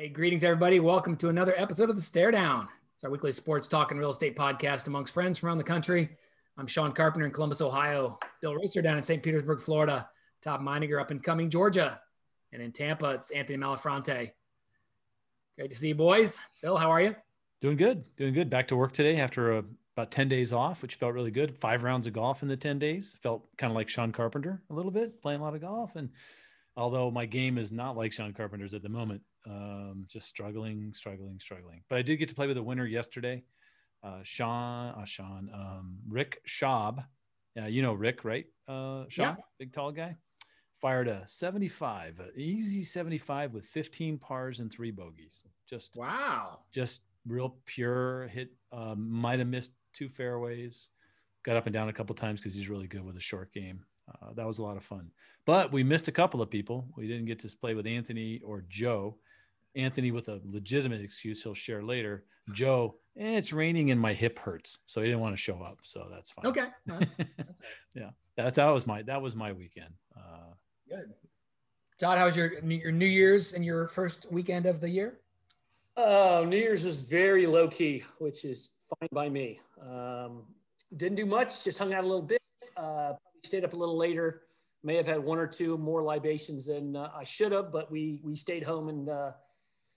Hey, greetings, everybody. Welcome to another episode of the Stare Down. It's our weekly sports talk and real estate podcast amongst friends from around the country. I'm Sean Carpenter in Columbus, Ohio. Bill Risser down in St. Petersburg, Florida. Todd Meininger up in Cumming, Georgia. And in Tampa, it's Anthony Malafronte. Great to see you, boys. Bill, how are you? Doing good. Doing good. Back to work today after a, about 10 days off, which felt really good. Five rounds of golf in the 10 days. Felt kind of like Sean Carpenter a little bit, playing a lot of golf. And although my game is not like Sean Carpenter's at the moment, um, just struggling, struggling, struggling. But I did get to play with a winner yesterday. Uh, Sean, uh, Sean, um, Rick Schaub. Yeah, you know Rick, right? Uh, Sean, yeah. big tall guy. Fired a 75, a easy 75 with 15 pars and three bogeys. Just wow. Just real pure hit. Um, might have missed two fairways. Got up and down a couple times because he's really good with a short game. Uh, that was a lot of fun. But we missed a couple of people. We didn't get to play with Anthony or Joe. Anthony with a legitimate excuse he'll share later. Joe, eh, it's raining and my hip hurts, so he didn't want to show up. So that's fine. Okay. yeah, that's that was my that was my weekend. Uh, Good. Todd, how was your your New Year's and your first weekend of the year? Oh, New Year's was very low key, which is fine by me. Um, didn't do much, just hung out a little bit. Uh, stayed up a little later. May have had one or two more libations than uh, I should have, but we we stayed home and uh,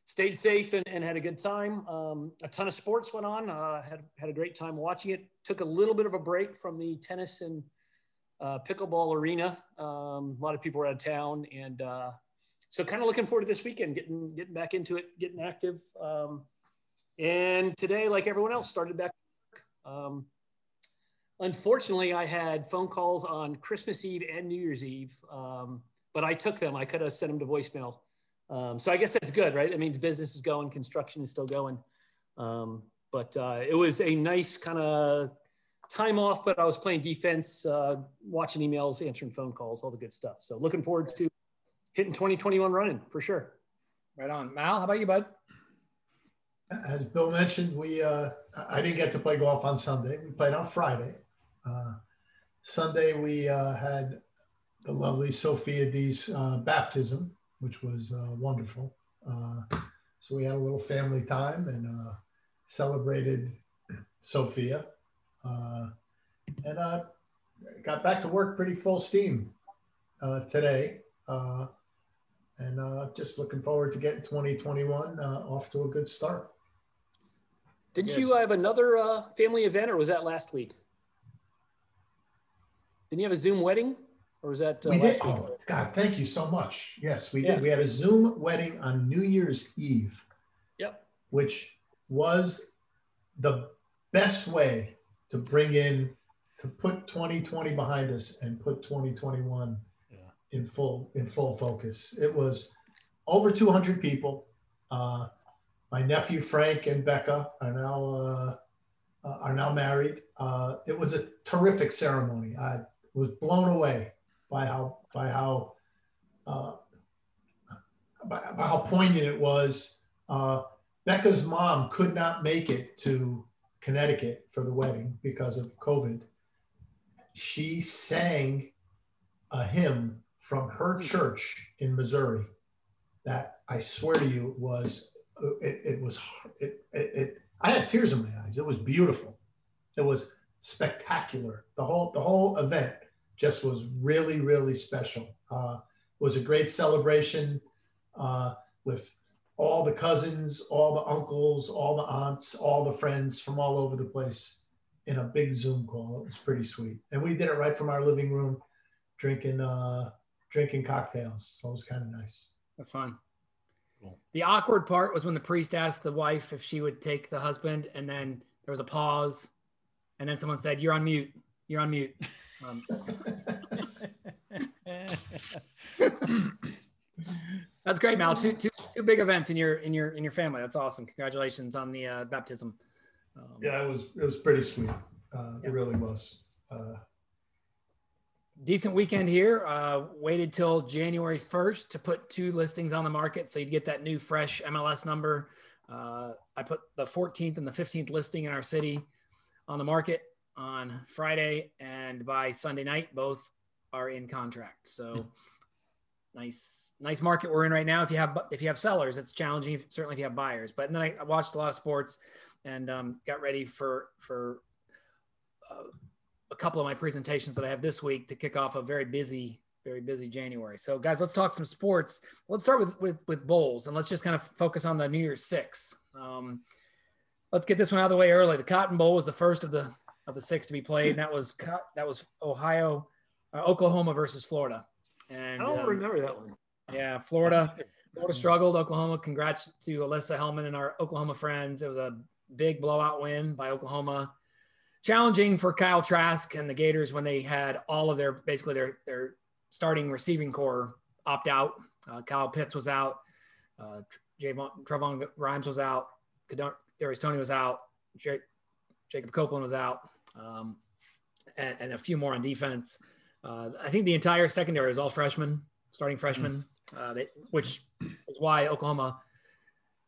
stayed safe and, and, had a good time. Um, a ton of sports went on. Uh, had had a great time watching it. Took a little bit of a break from the tennis and uh, pickleball arena. Um, a lot of people were out of town, and uh, so kind of looking forward to this weekend, getting getting back into it, getting active. Um, and today, like everyone else, started back. Um, unfortunately, I had phone calls on Christmas Eve and New Year's Eve, um, but I took them. I could have sent them to voicemail. Um, so I guess that's good, right? That means business is going, construction is still going. Um, but uh, it was a nice kind of time off, but I was playing defense, uh, watching emails, answering phone calls, all the good stuff. So looking forward to hitting 2021 running for sure. Right on. Mal, how about you, bud? As Bill mentioned, we uh, I didn't get to play golf on Sunday. We played on Friday. Uh, Sunday we uh, had the lovely Sophia D's uh, baptism, which was uh, wonderful. Uh, so we had a little family time and uh, celebrated Sophia, uh, and uh, got back to work pretty full steam today. and just looking forward to getting 2021 off to a good start. Didn't you have another family event, or was that last week? Didn't you have a Zoom wedding? Or was that uh, we did. Oh, God, thank you so much. Yes, we yeah. did. We had a Zoom wedding on New Year's Eve. Yep. Which was the best way to bring in to put 2020 behind us and put 2021 yeah. in full in full focus. It was over 200 people. Uh, my nephew Frank and Becca are now uh, uh, are now married. Uh, it was a terrific ceremony. I was blown away by how by how uh, by, by, how poignant it was. Uh, Becca's mom could not make it to Connecticut for the wedding because of COVID. She sang a hymn from her church in Missouri that I swear to you was it, it was it, it, it I had tears in my eyes. It was beautiful. It was spectacular. The whole the whole event just was really, really special. Uh, was a great celebration uh, with all the cousins, all the uncles, all the aunts, all the friends from all over the place in a big Zoom call. It was pretty sweet, and we did it right from our living room, drinking uh, drinking cocktails. So it was kind of nice. That's fun. Cool. The awkward part was when the priest asked the wife if she would take the husband, and then there was a pause, and then someone said, "You're on mute." You're on mute. Um, that's great, Mal. Two, two, two big events in your in your in your family. That's awesome. Congratulations on the uh, baptism. Um, yeah, it was it was pretty sweet. Uh, yeah. It really was. Uh, Decent weekend here. Uh, waited till January 1st to put two listings on the market, so you'd get that new fresh MLS number. Uh, I put the 14th and the 15th listing in our city on the market on Friday, and by Sunday night, both are in contract. So nice nice market we're in right now. If you have if you have sellers, it's challenging. Certainly, if you have buyers. But then I, I watched a lot of sports and um, got ready for for uh, a couple of my presentations that I have this week to kick off a very busy very busy January. So guys, let's talk some sports. Let's start with with, with bowls and let's just kind of focus on the New Year's Six. Um, let's get this one out of the way early. The Cotton Bowl was the first of the of the six to be played. And that was that was Ohio, uh, Oklahoma versus Florida. And I don't um, remember that one. Yeah, Florida. Florida struggled. Oklahoma. Congrats to Alyssa Hellman and our Oklahoma friends. It was a big blowout win by Oklahoma. Challenging for Kyle Trask and the Gators when they had all of their basically their their starting receiving corps opt out. Uh, Kyle Pitts was out. Uh, Javon, Trevon Grimes was out. Darius Toney was out. J- Jacob Copeland was out, um, and, and, a few more on defense. Uh, I think the entire secondary is all freshmen, starting freshmen, mm-hmm. they, which is why Oklahoma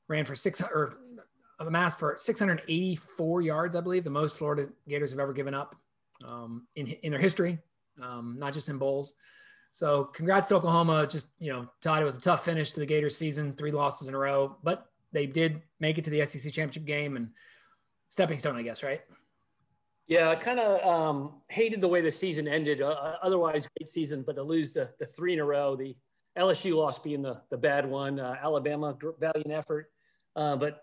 ran for six or amassed for 684 yards, I believe, the most Florida Gators have ever given up um, in in their history, um, not just in bowls. So congrats to Oklahoma. Just, you know, Todd, it was a tough finish to the Gators season, three losses in a row, but they did make it to the SEC championship game and stepping stone, I guess, right? Yeah, I kind of um, hated the way the season ended. Uh, uh, otherwise, great season, but to lose the, the three in a row, the LSU loss being the, the bad one, uh, Alabama, valiant effort. Uh, but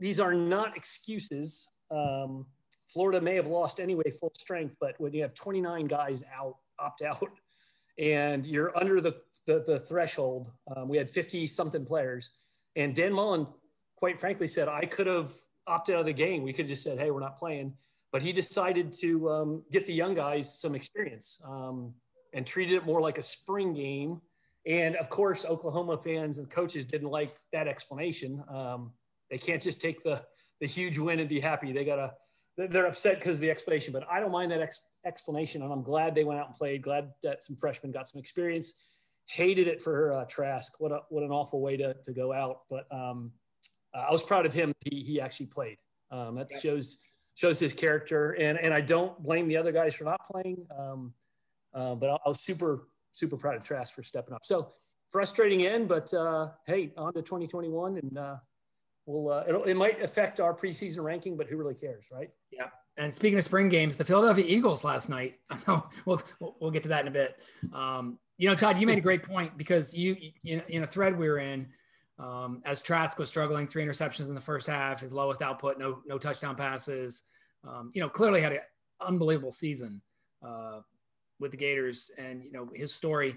these are not excuses. Um, Florida may have lost anyway, full strength, but when you have 29 guys out, opt out, and you're under the, the, the threshold. Um, we had 50 something players. And Dan Mullen, quite frankly, said, I could have opted out of the game. We could have just said, hey, we're not playing. But he decided to um, get the young guys some experience um, and treated it more like a spring game. And of course, Oklahoma fans and coaches didn't like that explanation. Um, they can't just take the, the huge win and be happy. They got to, they're upset because of the explanation, but I don't mind that ex- explanation. And I'm glad they went out and played. Glad that some freshmen got some experience. Hated it for uh, Trask. What a, what an awful way to, to go out. But um, I was proud of him. He, he actually played. Um, that shows shows his character. And and I don't blame the other guys for not playing. Um, uh, but I, was super super proud of Trask for stepping up. So frustrating end, but uh, hey, on to 2021, and uh, we'll uh, it might affect our preseason ranking, but who really cares, right? Yeah. And speaking of spring games, the Philadelphia Eagles last night. we'll, we'll get to that in a bit. Um, you know, Todd, you made a great point because you, you in a thread we were in, um, as Trask was struggling, three interceptions in the first half, his lowest output, no no touchdown passes. Um, you know, clearly had an unbelievable season uh, with the Gators, and you know his story.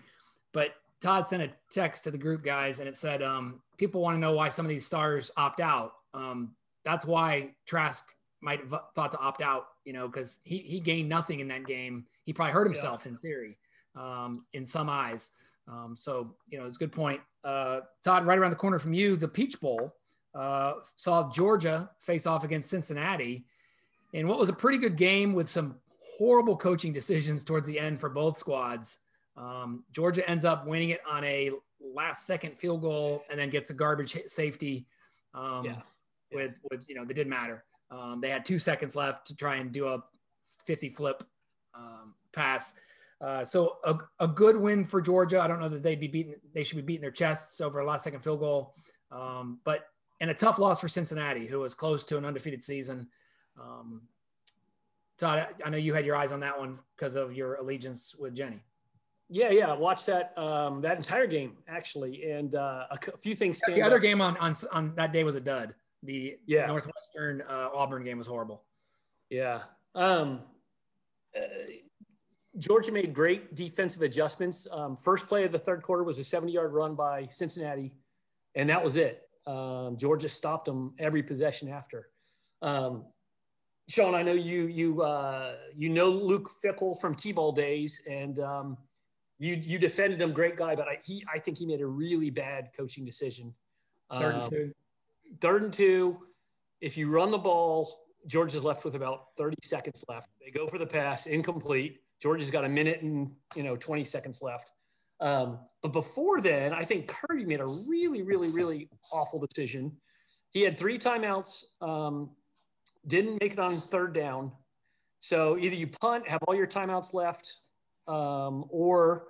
But Todd sent a text to the group guys, and it said, um, "People want to know why some of these stars opt out. Um, that's why Trask might have thought to opt out, you know, because he, he gained nothing in that game. He probably hurt himself yeah. in theory, um, in some eyes. Um, so, you know, it's a good point. Uh, Todd, right around the corner from you, the Peach Bowl uh, saw Georgia face off against Cincinnati in what was a pretty good game with some horrible coaching decisions towards the end for both squads. Um, Georgia ends up winning it on a last second field goal and then gets a garbage safety um, yeah. with, with, you know, that didn't matter. Um, they had two seconds left to try and do a 50 flip um, pass. Uh, so a, a good win for Georgia. I don't know that they'd be beating, they should be beating their chests over a last second field goal. Um, but, and a tough loss for Cincinnati, who was close to an undefeated season. Um, Todd, I know you had your eyes on that one because of your allegiance with Jenny. Yeah, yeah, watch that um, that entire game actually, and uh, a, few things. the other up. game on, on on that day was a dud. The yeah. Northwestern uh, Auburn game was horrible. Yeah. Um, uh, Georgia made great defensive adjustments. Um, first play of the third quarter was a 70 yard run by Cincinnati, and that was it. Um, Georgia stopped them every possession after. Um, Sean, I know you you uh, you know Luke Fickell from T-ball days, and um, you you defended him, great guy, but I he I think he made a really bad coaching decision. Third and um, two third and two. If you run the ball, Georgia's left with about 30 seconds left. They go for the pass, incomplete. Georgia's got a minute and you know 20 seconds left. Um, but before then, I think Kirby made a really, really, really awful decision. He had three timeouts, um, didn't make it on third down. So either you punt, have all your timeouts left, um, or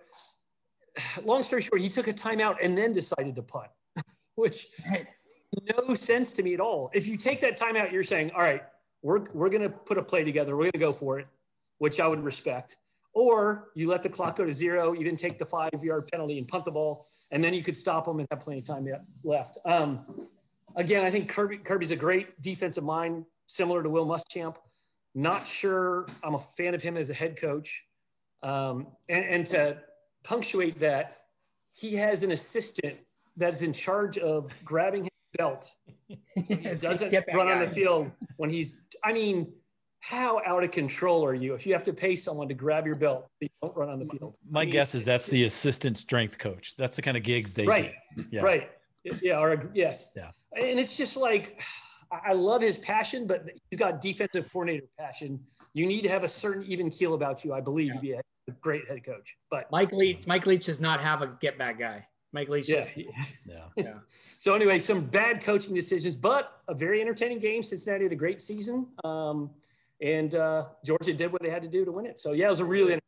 long story short, he took a timeout and then decided to punt, which no sense to me at all. If you take that timeout, you're saying, all right, we're, we're going to put a play together. We're going to go for it, which I would respect. Or you let the clock go to zero. You didn't take the five yard penalty and punt the ball, and then you could stop them and have plenty of time left. Um, again, I think Kirby, Kirby's a great defensive mind, similar to Will Muschamp. Not sure I'm a fan of him as a head coach. Um, and, and to punctuate that, he has an assistant that is in charge of grabbing his belt. he doesn't run on the field when he's, I mean, how out of control are you if you have to pay someone to grab your belt you don't run on the field my I mean, guess is that's the assistant strength coach that's the kind of gigs they right yeah. right yeah or yes yeah and it's just like i love his passion but he's got defensive coordinator passion you need to have a certain even keel about you i believe yeah. to be a great head coach but mike leach mike leach does not have a get back guy Mike Leach. Yeah. yeah. yeah. So anyway, some bad coaching decisions, but a very entertaining game. Cincinnati had a great season. Um, and uh, Georgia did what they had to do to win it. So yeah, it was a really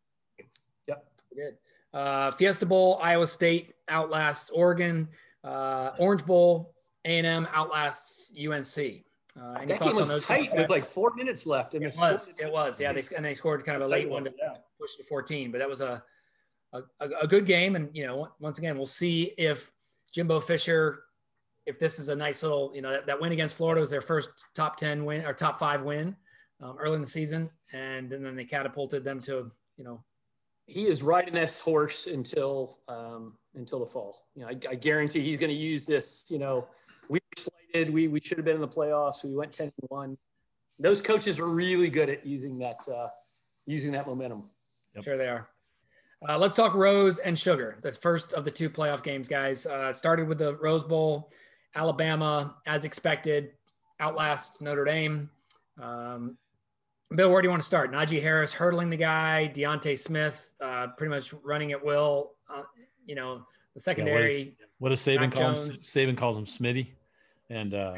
yep. Good. Uh, Fiesta Bowl, Iowa State outlasts Oregon. Uh, Orange Bowl, A&M outlasts UNC. Uh, that game was tight with like four minutes left. And it was. It was. Yeah, they and they scored kind of a late one to yeah. push to 14. But that was a, a a good game. And you know, once again, we'll see if Jimbo Fisher, if this is a nice little, you know, that, that win against Florida was their first top 10 win or top five win um, early in the season, and, and then they catapulted them to you know. He is riding this horse until um, until the fall. You know, I, I guarantee he's going to use this. You know, we were slated. We we should have been in the playoffs. We went ten one. Those coaches are really good at using that uh, using that momentum. Yep. Sure, they are. Uh, let's talk Rose and Sugar. The first of the two playoff games, guys. Uh, started with the Rose Bowl. Alabama, as expected, outlasts Notre Dame. Um, Bill, where do you want to start? Najee Harris hurdling the guy, DeVonta Smith uh, pretty much running at will. Uh, you know, the secondary. Yeah, what, does Saban call him? Saban calls him Smitty, and uh,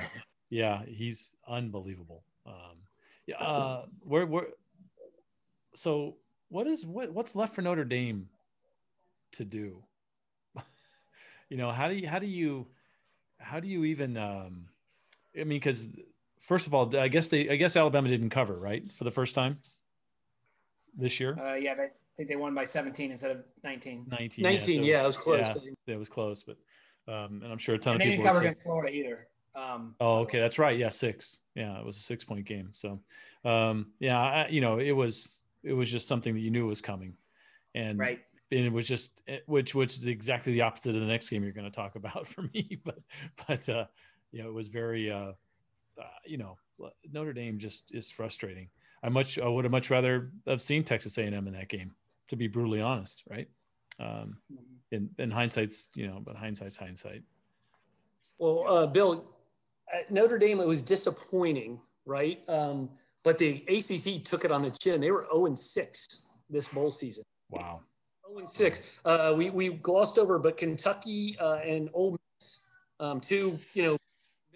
yeah, he's unbelievable. Um, yeah, uh, where where. So what is what what's left for Notre Dame to do? you know, how do you how do you how do you even? Um, I mean, because first of all, I guess they, I guess Alabama didn't cover right for the first time this year. Uh, yeah, they, I think they won by 17 instead of 19. 19. 19. Yeah, so, yeah it was close. Yeah, it was close, but um, and I'm sure a ton and of people didn't cover against Florida either. Um, oh, okay, that's right. Yeah, six. Yeah, it was a six point game. So, um, yeah, I, you know, it was it was just something that you knew was coming, and right. And it was just which which is exactly the opposite of the next game you're going to talk about for me. But but uh, you know, it was very uh, uh, you know, Notre Dame just is frustrating. I much I would have much rather have seen Texas A&M in that game, to be brutally honest, right? Um, in in hindsight's you know, but hindsight's hindsight. Well, uh, Bill, at Notre Dame, it was disappointing, right? Um, but the ACC took it on the chin. They were 0 and 6 this bowl season. Wow. 0 and 6. Uh, we, we glossed over, but Kentucky uh, and Ole Miss, um, two, you know,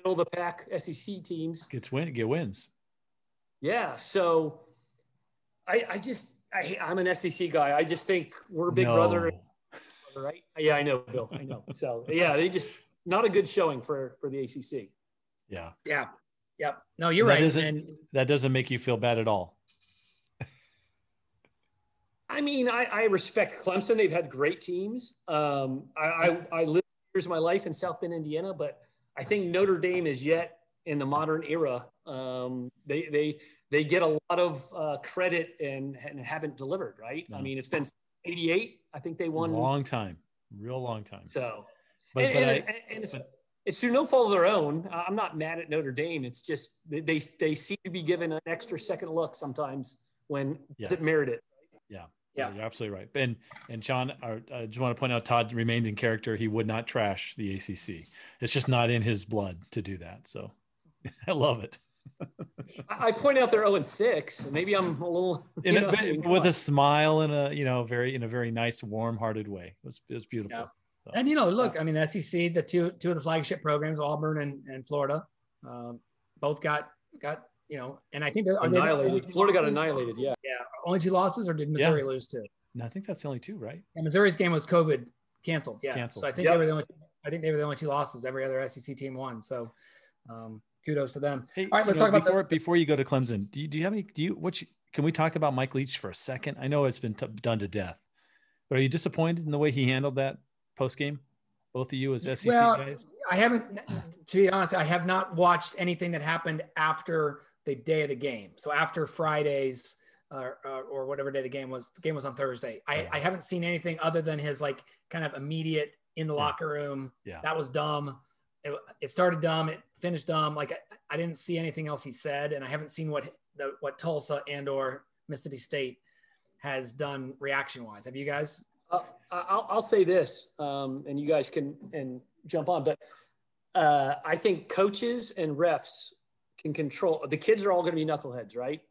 middle of the pack SEC teams. Gets win, get wins. Yeah. So I, I just, I, I'm an SEC guy. I just think we're big no. brother, right? Yeah, I know, Bill. I know. So yeah, they just not a good showing for for the ACC. Yeah. Yeah. Yep. No, you're that right. Doesn't, and that doesn't make you feel bad at all. I mean, I, I, respect Clemson. They've had great teams. Um, I, I, I lived years of my life in South Bend, Indiana, but I think Notre Dame is yet in the modern era. Um, they they they get a lot of uh, credit and, and haven't delivered. Right? I mean, it's been '88. I think they won. A long time, real long time. So, but, and, but and, I, and it's, but, it's through no fault of their own. I'm not mad at Notre Dame. It's just they they, they seem to be given an extra second look sometimes when yeah. it merit it. Yeah. Yeah. you're absolutely right. And and Sean, I just want to point out Todd remained in character. He would not trash the ACC. It's just not in his blood to do that. So I love it. I point out they're 0 and 6. Maybe I'm a little in know, a, with a smile and a you know very in a very nice, warm-hearted way. It was it was beautiful. Yeah. So, and you know, look, I mean, the SEC, the two two of the flagship programs, Auburn and, and Florida, um, both got got you know, and I think they're annihilated. They Florida got annihilated. Yeah. Yeah. Only two losses, or did Missouri yeah. lose too? No, I think that's the only two, right? Yeah, Missouri's game was COVID canceled. Yeah, Canceled. So I think Yep. they were the only. I think they were the only two losses. Every other SEC team won. So um, kudos to them. Hey, All right, let's know, talk about the- before before you go to Clemson. Do you, do you have any? Do you what? You, can we talk about Mike Leach for a second? I know it's been t- done to death, but are you disappointed in the way he handled that post game? Both of you as SEC Well, guys. I haven't, to be honest, I have not watched anything that happened after the day of the game. So after Fridays uh, uh, or whatever day the game was, the game was on Thursday. I, I haven't seen anything other than his like kind of immediate in the Yeah. locker room. Yeah. That was dumb. It, it started dumb. It finished dumb. Like I, I didn't see anything else he said, and I haven't seen what the, what Tulsa and or Mississippi State has done reaction wise. Have you guys? Uh, I'll, I'll say this, um, and you guys can and jump on, but uh, I think coaches and refs can control. The kids are all going to be knuckleheads, right?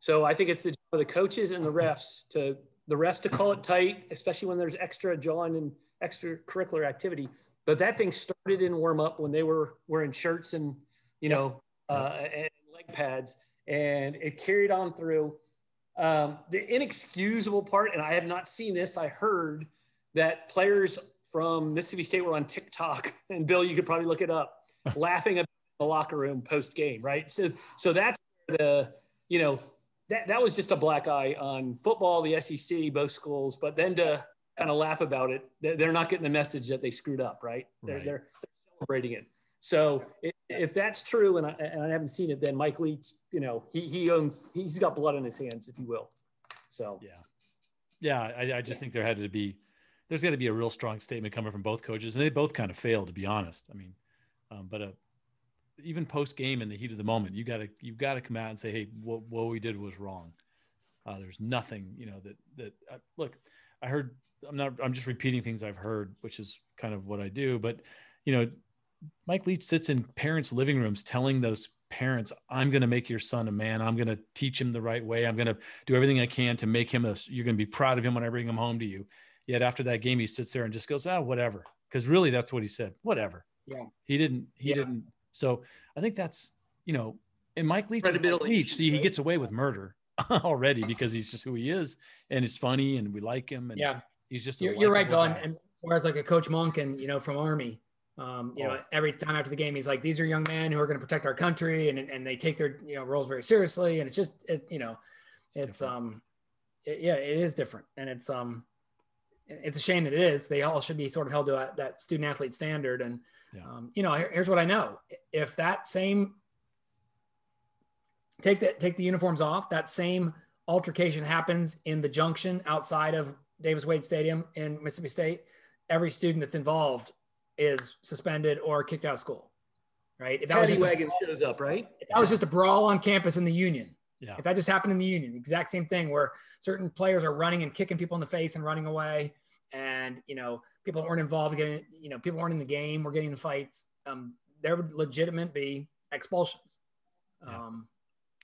So I think it's the job of the coaches and the refs to the refs to call it tight, especially when there's extra jawing and extracurricular activity. But that thing started in warm up when they were wearing shirts and you know uh, and leg pads, and it carried on through. Um, the inexcusable part, and I have not seen this, I heard that players from Mississippi State were on TikTok, and Bill, you could probably look it up, laughing at the locker room post game, right? So, so that's the, you know, that, that was just a black eye on football, the SEC, both schools, but then to kind of laugh about it, they're not getting the message that they screwed up, right? They're, Right. they're, they're celebrating it. So if that's true, and I, and I haven't seen it, then Mike Leach, you know, he, he owns, he's got blood on his hands, if you will. So Yeah. Yeah. I, I just think there had to be, there's got to be a real strong statement coming from both coaches. And they both kind of failed, to be honest. I mean, um, but uh, even post game in the heat of the moment, you got to, you've got to come out and say, Hey, what, what we did was wrong. Uh, there's nothing, you know, that, that, uh, look, I heard, I'm not, I'm just repeating things I've heard, which is kind of what I do. But, you know, Mike Leach sits in parents' living rooms telling those parents, I'm going to make your son a man. I'm going to teach him the right way. I'm going to do everything I can to make him a, you're going to be proud of him when I bring him home to you. Yet after that game, he sits there and just goes, ah, whatever. Cause really that's what he said. Whatever. Yeah. He didn't, he Yeah. didn't. So I think that's, you know, and Mike Leach, is Mike Leach. See, he gets away with murder already because he's just who he is and it's funny and we like him. And Yeah. he's just, a You're, you're right, Bill. And, and whereas like a coach Monken, you know, from Army, um, you know, Oh. every time after the game, he's like, these are young men who are going to protect our country and, and they take their, you know, roles very seriously. And it's just, it, you know, it's, different. um, it- yeah, it is different. And it's, um, it's a shame that it is. They all should be sort of held to a, that student athlete standard. And, Yeah. um, you know, here- here's what I know. If that same, take that, take the uniforms off, that same altercation happens in the junction outside of Davis Wade Stadium in Mississippi State, every student that's involved is suspended or kicked out of school. Right? If that was a, shows up, right? if that was just a brawl on campus in the union, yeah. if that just happened in the union, exact same thing where certain players are running and kicking people in the face and running away, and you know people weren't involved getting, you know, people weren't in the game, were getting the fights. Um, there would legitimate be expulsions. Yeah. Um,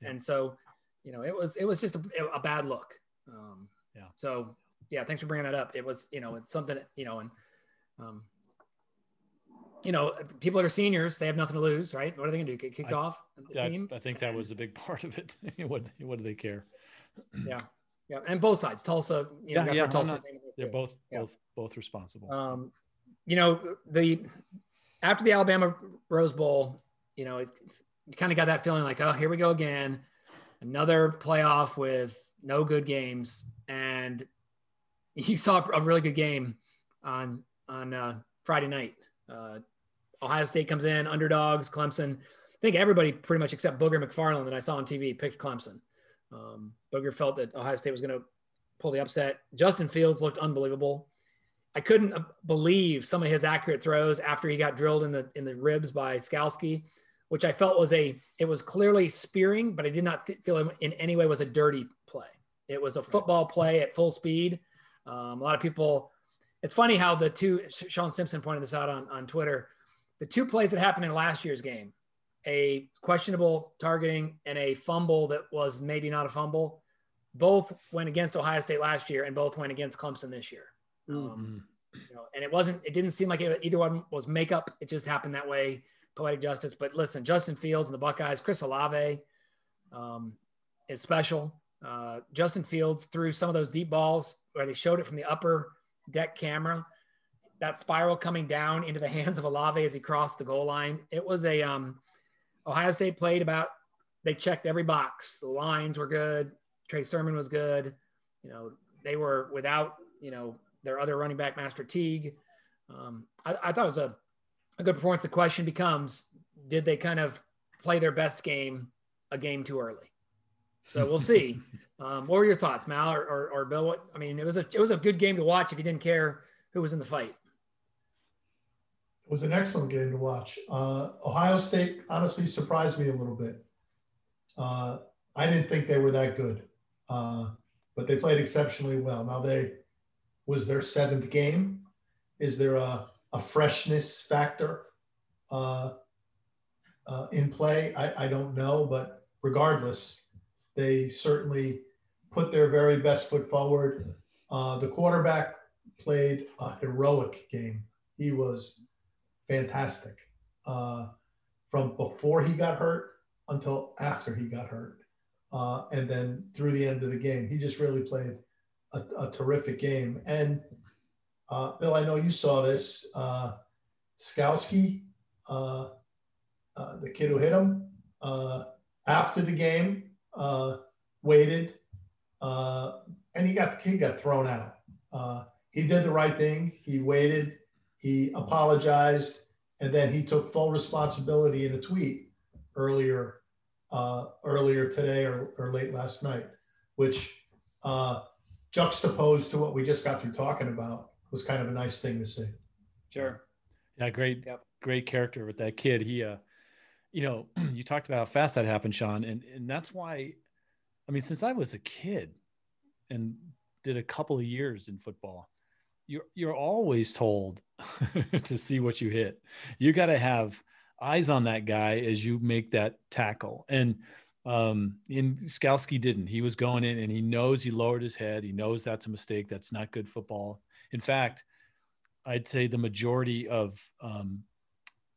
Yeah. and so, you know, it was it was just a, a bad look. Um, Yeah. So yeah, thanks for bringing that up. It was you know it's something you know and um, you know people that are seniors they have nothing to lose, right? What are they gonna do? Get kicked I- off the I, team? I think that was a big part of it. what, what do they care? Yeah, yeah, and both sides. Tulsa, you know, Yeah, yeah, Tulsa's not- name They're both, Yeah. both, both responsible. Um, you know, the after the Alabama Rose Bowl, you know, it, you kind of got that feeling like, oh, here we go again, another playoff with no good games, and you saw a really good game on on uh, Friday night. Uh, Ohio State comes in, underdogs, Clemson. I think everybody pretty much except Booger McFarland that I saw on TV picked Clemson. Um, Booger felt that Ohio State was going to pull the upset. Justin Fields looked unbelievable. I couldn't uh, believe some of his accurate throws after he got drilled in the in the ribs by Skalski, which I felt was a it was clearly spearing, but I did not th- feel it in any way was a dirty play. It was a football play at full speed. Um, a lot of people. It's funny how the two Sean Simpson pointed this out on on Twitter. The two plays that happened in last year's game, a questionable targeting and a fumble that was maybe not a fumble, both went against Ohio State last year and both went against Clemson this year. Um, Mhm. you know, and it wasn't, it didn't seem like it, either one was makeup. It just happened that way, poetic justice. But listen, Justin Fields and the Buckeyes, Chris Olave um, is special. Uh, Justin Fields threw some of those deep balls where they showed it from the upper deck camera. that spiral coming down into the hands of Olave as he crossed the goal line. It was a um, Ohio State played about. They checked every box. The lines were good. Trey Sermon was good. You know, they were without you know their other running back, Master Teague. Um, I, I, thought it was a, a good performance. The question becomes, did they kind of play their best game a game too early? So we'll see. Um, what were your thoughts, Mal or, or, or Bill? What, I mean, it was a it was a good game to watch if you didn't care who was in the fight. Was an excellent game to watch. Uh, Ohio State honestly surprised me a little bit. Uh, I didn't think they were that good, uh, but they played exceptionally well. Now they was their seventh game. Is there a, a freshness factor uh, uh, in play? I, I don't know, but regardless, they certainly put their very best foot forward. Uh, the quarterback played a heroic game. He was fantastic uh, from before he got hurt until after he got hurt. Uh, and then through the end of the game, he just really played a, a terrific game. And uh, Bill, I know you saw this. Uh, Skalski, uh, uh, the kid who hit him, uh, after the game, uh, waited, and he got the kid got thrown out. he did the right thing. He waited he apologized, and then he took full responsibility in a tweet earlier uh, earlier today or, or late last night, which uh, juxtaposed to what we just got through talking about was kind of a nice thing to see. Sure. Yeah, great, yep. great character with that kid. He, uh, you know, you talked about how fast that happened, Sean, and and that's why, I mean, since I was a kid, and did a couple of years in football, you're you're always told to see what you hit. You got to have eyes on that guy as you make that tackle. And um in Skalski didn't. He was going in and he knows he lowered his head. He knows that's a mistake. That's not good football. In fact, I'd say the majority of um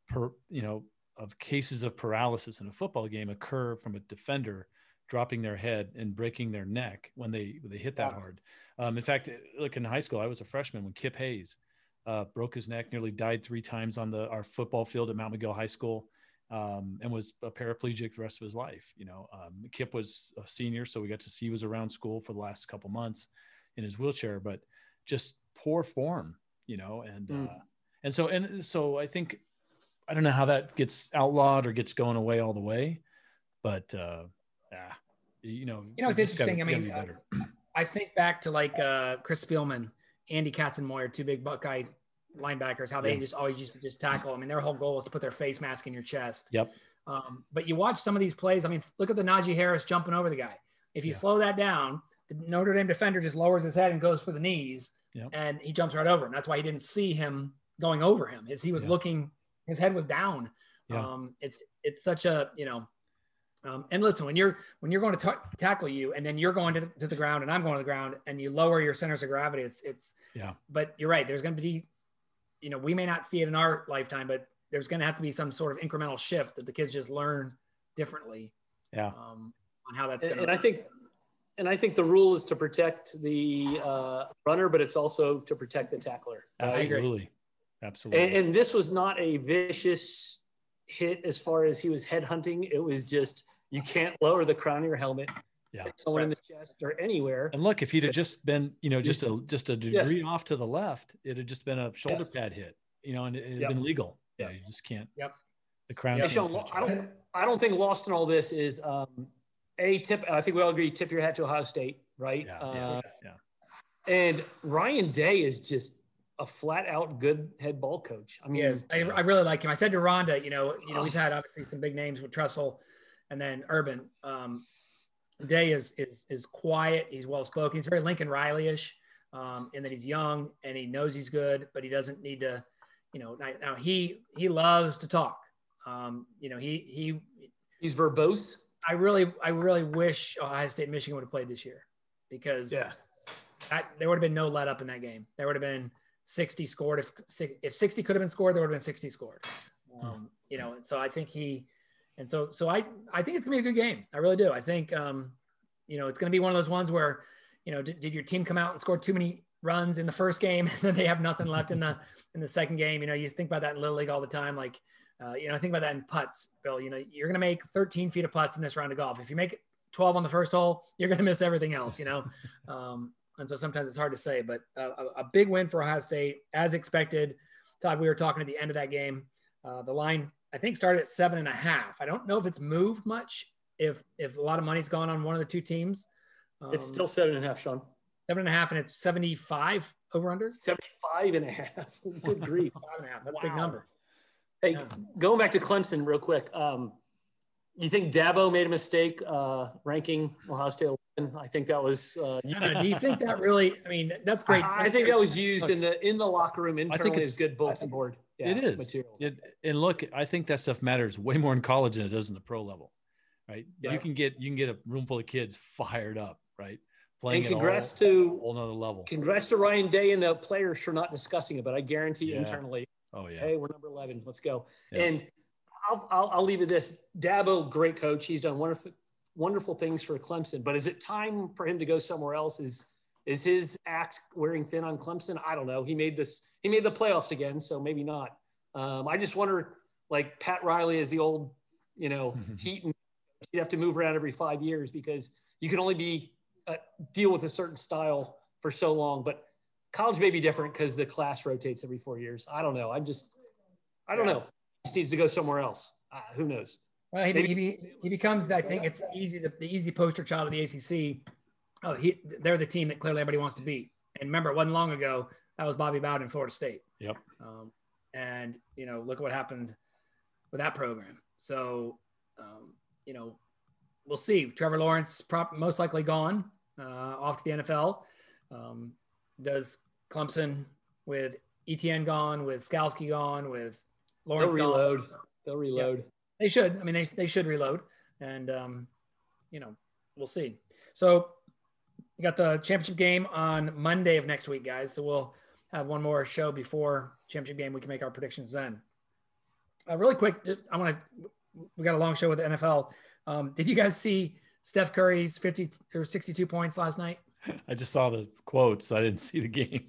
per you know of cases of paralysis in a football game occur from a defender dropping their head and breaking their neck when they when they hit that hard. Um, in fact, like in high school, I was a freshman when Kip Hayes uh, broke his neck, nearly died three times on the our football field at Mount McGill High School, um, and was a paraplegic the rest of his life. You know, um, Kip was a senior, so we got to see he was around school for the last couple months in his wheelchair, but just poor form. You know, and mm. uh, and so and so I think I don't know how that gets outlawed or gets going away all the way, but uh, yeah, you know, you know, it's interesting. Gotta, I mean, uh, I think back to like uh, Chris Spielman, Andy Katz and Katzenmoyer, two big Buckeye linebackers, how they yeah. just always used to just tackle. I mean, their whole goal is to put their face mask in your chest. Yep. Um, but you watch some of these plays. I mean, look at the Najee Harris jumping over the guy. If you yeah. slow that down, the Notre Dame defender just lowers his head and goes for the knees, yep. and he jumps right over him. That's why he didn't see him going over him. Is he was looking, his head was down. Um, it's it's such a you know um, and listen, when you're when you're going to t- tackle you, and then you're going to, to the ground, and I'm going to the ground, and you lower your centers of gravity, it's it's yeah. But you're right. There's going to be, you know, we may not see it in our lifetime, but there's going to have to be some sort of incremental shift that the kids just learn differently. Yeah. Um, on how that's going. And, and I think, and I think the rule is to protect the uh, runner, but it's also to protect the tackler. Absolutely. Absolutely. And, and this was not a vicious hit as far as he was headhunting. It was just you can't lower the crown of your helmet. Yeah. Someone right. in the chest or anywhere. And look, if he'd have just been, you know, just a just a degree yeah. off to the left, it'd have just been a shoulder yeah. pad hit, you know, and it had yep. been legal. Yeah, you just can't. Yep. The crown. Hey, Sean, I don't I don't think lost in all this is um a tip. I think we all agree tip your hat to Ohio State, right? Yeah. Uh, yeah. And Ryan Day is just a flat out good head ball coach. I mean, I, I really like him. I said to Rhonda, you know, you know, we've had obviously some big names with Tressel and then Urban. Um, Day is is is quiet. He's well spoken. He's very Lincoln Riley-ish, um, in that he's young and he knows he's good, but he doesn't need to, you know. Now, now he he loves to talk. Um, you know, he he he's verbose. I really I really wish Ohio State Michigan would have played this year because yeah, that, there would have been no let up in that game. There would have been 60 scored. If if 60 could have been scored, there would have been 60 scored. Hmm. Um, you know, and so I think he, and so so I I think it's gonna be a good game. I really do. I think um, you know it's gonna be one of those ones where, you know, did, did your team come out and score too many runs in the first game, and then they have nothing left in the in the second game. You know, you think about that in little league all the time. Like, uh, you know, I think about that in putts, Bill. You know, you're going to make 13 feet of putts in this round of golf. If you make 12 on the first hole, you're going to miss everything else. You know, um, and so sometimes it's hard to say. But uh, a, a, big win for Ohio State, as expected. Todd, we were talking at the end of that game. Uh, the line I think started at seven and a half. I don't know if it's moved much. If if a lot of money's gone on one of the two teams, um, it's still seven and a half, Sean. Seven and a half, and it's 75 over under? 75 and a half. Good grief. Five and a half. That's wow. a big number. Hey, yeah. going back to Clemson real quick. Um, you think Dabo made a mistake uh, ranking Ohio State 11? I think that was. Uh, do you think that really? I mean, that's great. I, I think that was used in the in the locker room internally I think it's, good bulletin board. Yeah, it is. Material. It, and look, I think that stuff matters way more in college than it does in the pro level, right? Yeah. You can get you can get a room full of kids fired up, right? Playing and congrats all, to whole another level. Congrats to Ryan Day and the players for not discussing it, but I guarantee yeah. internally. Oh yeah. Hey, we're number eleven. Let's go. Yeah. And I'll, I'll, I'll leave it this. Dabo, great coach. He's done wonderful wonderful things for Clemson. But is it time for him to go somewhere else? Is is his act wearing thin on Clemson? I don't know. He made this. He made the playoffs again, so maybe not. Um, I just wonder, like Pat Riley is the old, you know, heat and you have to move around every five years because you can only be uh, deal with a certain style for so long. But college may be different because the class rotates every four years. I don't know. I'm just, I don't yeah. know. He just needs to go somewhere else. Uh, who knows? Well, he, he, he becomes, I think it's easy, the, the easy poster child of the ACC. Oh, he, they're the team that clearly everybody wants to beat. And remember, it wasn't long ago that was Bobby Bowden in Florida State. Yep. Um, and you know, look at what happened with that program. So, um, you know, we'll see. Trevor Lawrence, prop, most likely gone uh, off to the NFL. Um, does Clemson with Etienne gone, with Skalski gone, with Lawrence They'll reload. Gone. They'll reload. Yeah, they should. I mean, they, they should reload. And, um, you know, we'll see. So you got the championship game on Monday of next week, guys. So we'll have one more show before championship game. We can make our predictions then. Uh, really quick, I want to. We got a long show with the NFL. Um, did you guys see Steph Curry's 50 or 62 points last night? I just saw the quotes. I didn't see the game.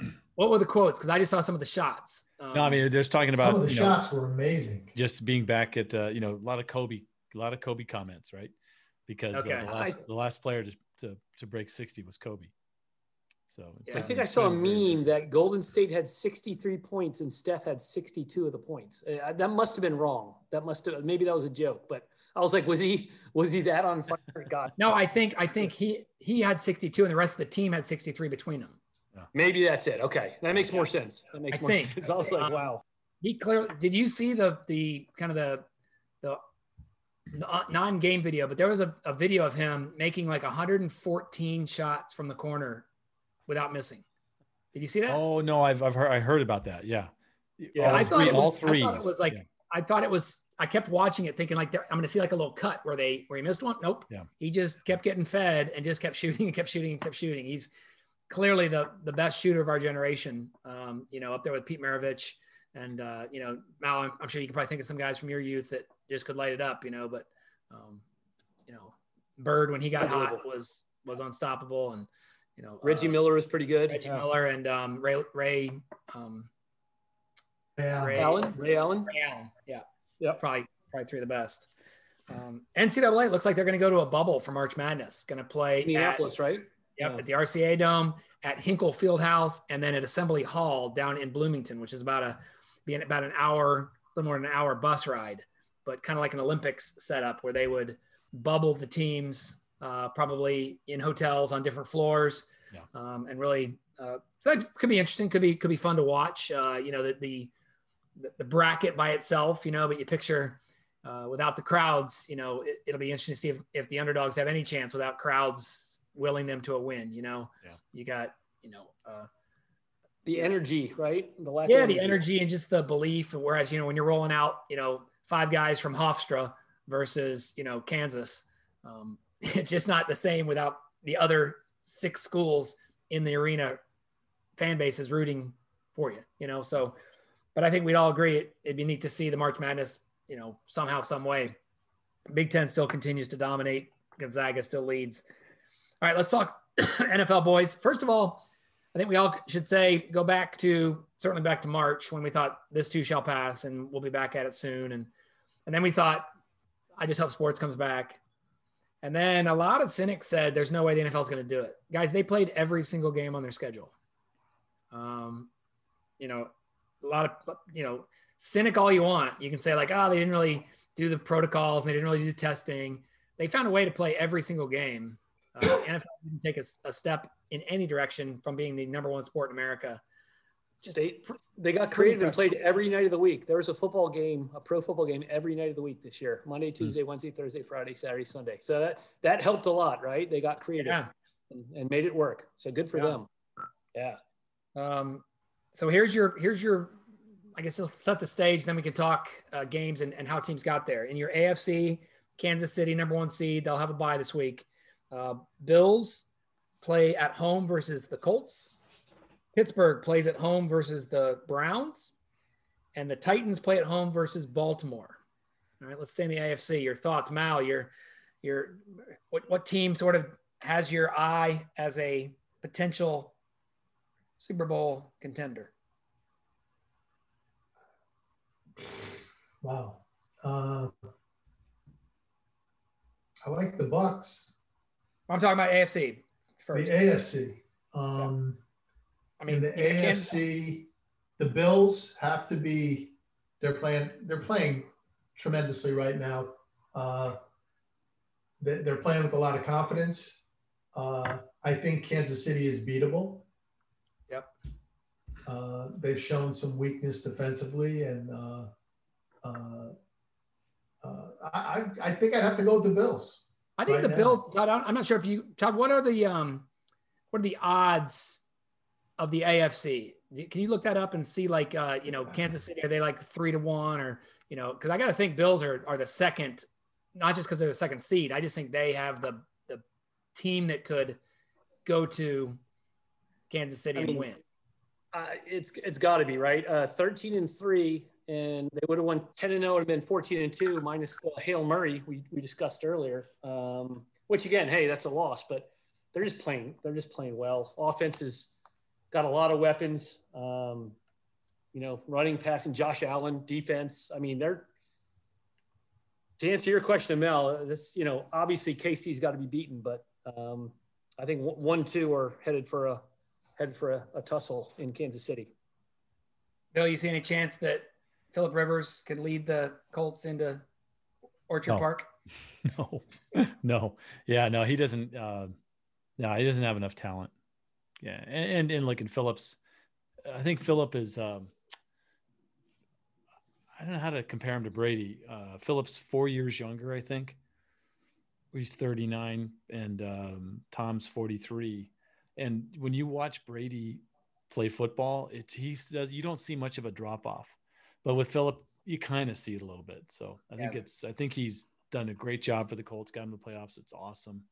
What were the quotes? Because I just saw some of the shots. Um, no, I mean they're just talking about some of the shots know, were amazing. Just being back at uh, you know a lot of Kobe, a lot of Kobe comments, right? Because uh, okay. uh, the last I, the last player to, to to break 60 was Kobe. So yeah. I think I saw a meme that Golden State had 63 points and Steph had 62 of the points. Uh, that must have been wrong. That must have maybe that was a joke, but I was like, was he was he that on fire? God. no, I think I think he he had 62 and the rest of the team had 63 between them. Yeah. Maybe that's it. Okay, that makes more sense. That makes I more think. sense. I was like, um, wow. He clearly did. You see the the kind of the the non-game video, but there was a, a video of him making like 114 shots from the corner without missing. Did you see that? Oh no, I've I've heard I heard about that. Yeah. Yeah, all I thought three, it was. All three. I thought it was like yeah. I thought it was. I kept watching it, thinking like I'm going to see like a little cut where they where he missed one. Nope. Yeah. He just kept getting fed and just kept shooting and kept shooting and kept shooting. He's clearly the the best shooter of our generation. Um, you know, up there with Pete Maravich and uh, you know Mal. I'm, I'm, sure you can probably think of some guys from your youth that just could light it up. You know, but um, you know, Bird when he got hot was was unstoppable and you know, Reggie uh, Miller was pretty good. Reggie yeah. Miller and um, Ray Ray, um, yeah. Ray Allen. Ray Allen. Ray Allen. Yeah. Yeah. Probably probably three of the best. Um, NCAA looks like they're going to go to a bubble for March Madness. Going to play Minneapolis, at, right? Yep, yeah. at the RCA Dome, at Hinkle Fieldhouse, and then at Assembly Hall down in Bloomington, which is about a being about an hour, a little more than an hour bus ride, but kind of like an Olympics setup where they would bubble the teams uh, probably in hotels on different floors, yeah. um, and really, uh, so it could be interesting. Could be could be fun to watch. Uh, you know, the, the the bracket by itself, you know, but you picture uh, without the crowds, you know, it, will be interesting to see if, if the underdogs have any chance without crowds willing them to a win. You know, yeah. you got you know. Uh, the energy, right? The lack yeah, the energy and just the belief. Whereas, you know, when you're rolling out, you know, five guys from Hofstra versus, you know, Kansas, um, it's just not the same without the other six schools in the arena fan base is rooting for you, you know? So, but I think we'd all agree it, would be neat to see the March Madness, you know, somehow, some way. Big Ten still continues to dominate. Gonzaga still leads. All right, let's talk NFL boys. First of all, I think we all should say go back to certainly back to March when we thought this too shall pass and we'll be back at it soon. And and then we thought, I just hope sports comes back. And then a lot of cynics said there's no way the NFL is going to do it. Guys, they played every single game on their schedule. Um, you know, a lot of you know, cynic all you want. You can say like, oh, they didn't really do the protocols, and they didn't really do testing. They found a way to play every single game. Uh, NFL didn't take a, a step in any direction from being the number one sport in America. Just they they got creative and played every night of the week. There was a football game, a pro football game every night of the week this year. Monday, hmm. Tuesday, mm-hmm. Wednesday, Thursday, Friday, Saturday, Sunday. So that that helped a lot, right? They got creative yeah. and, and, made it work. So good for yeah. them. Yeah. Um, so here's your here's your I guess you'll set the stage, then we can talk uh, games and, and how teams got there. In your AFC, Kansas City, number one seed, they'll have a bye this week. Uh, Bills play at home versus the Colts. Pittsburgh plays at home versus the Browns, and the Titans play at home versus Baltimore. All right, let's stay in the AFC. Your thoughts, Mal? Your your what what team sort of has your eye as a potential Super Bowl contender? Wow. Uh, I like the Bucks. I'm talking about AFC first. The AFC. Um, I mean, the AFC, the Bills have to be. They're playing. They're playing tremendously right now. Uh, they're playing with a lot of confidence. Uh, I think Kansas City is beatable. Yep. Uh, they've shown some weakness defensively, and uh, uh, uh, I, I think I'd have to go with the Bills. I think right the now. Bills, Todd. I'm not sure if you, Todd. What are the um, what are the odds of the AFC? Can you look that up and see like uh, you know Kansas City? Are they like three to one or you know? Because I got to think Bills are are the second, not just because they're the second seed. I just think they have the the team that could go to Kansas City I mean, and win. Uh, it's it's got to be right. Uh, Thirteen and three, and they would have won ten and zero oh and been fourteen and two minus the Hail Murray we, we discussed earlier. Um, which again, hey, that's a loss, but they're just playing. They're just playing well. Offense has got a lot of weapons. Um, you know, running, passing. Josh Allen, defense. I mean, they're to answer your question, Mel. This, you know, obviously KC's got to be beaten, but um, I think one, two are headed for a headed for a, a tussle in Kansas City. Bill, you see any chance that Philip Rivers could lead the Colts into Orchard no. Park? No, no, yeah, no, he doesn't. Uh, no, he doesn't have enough talent. Yeah, and and, and like in Phillips, I think Philip is. Um, I don't know how to compare him to Brady. Uh, Phillips four years younger, I think. He's 39 and um, Tom's 43. And when you watch Brady play football, it's he does you don't see much of a drop off, but with Philip, you kind of see it a little bit. So I think yeah. it's I think he's done a great job for the Colts, got him the playoffs. It's awesome,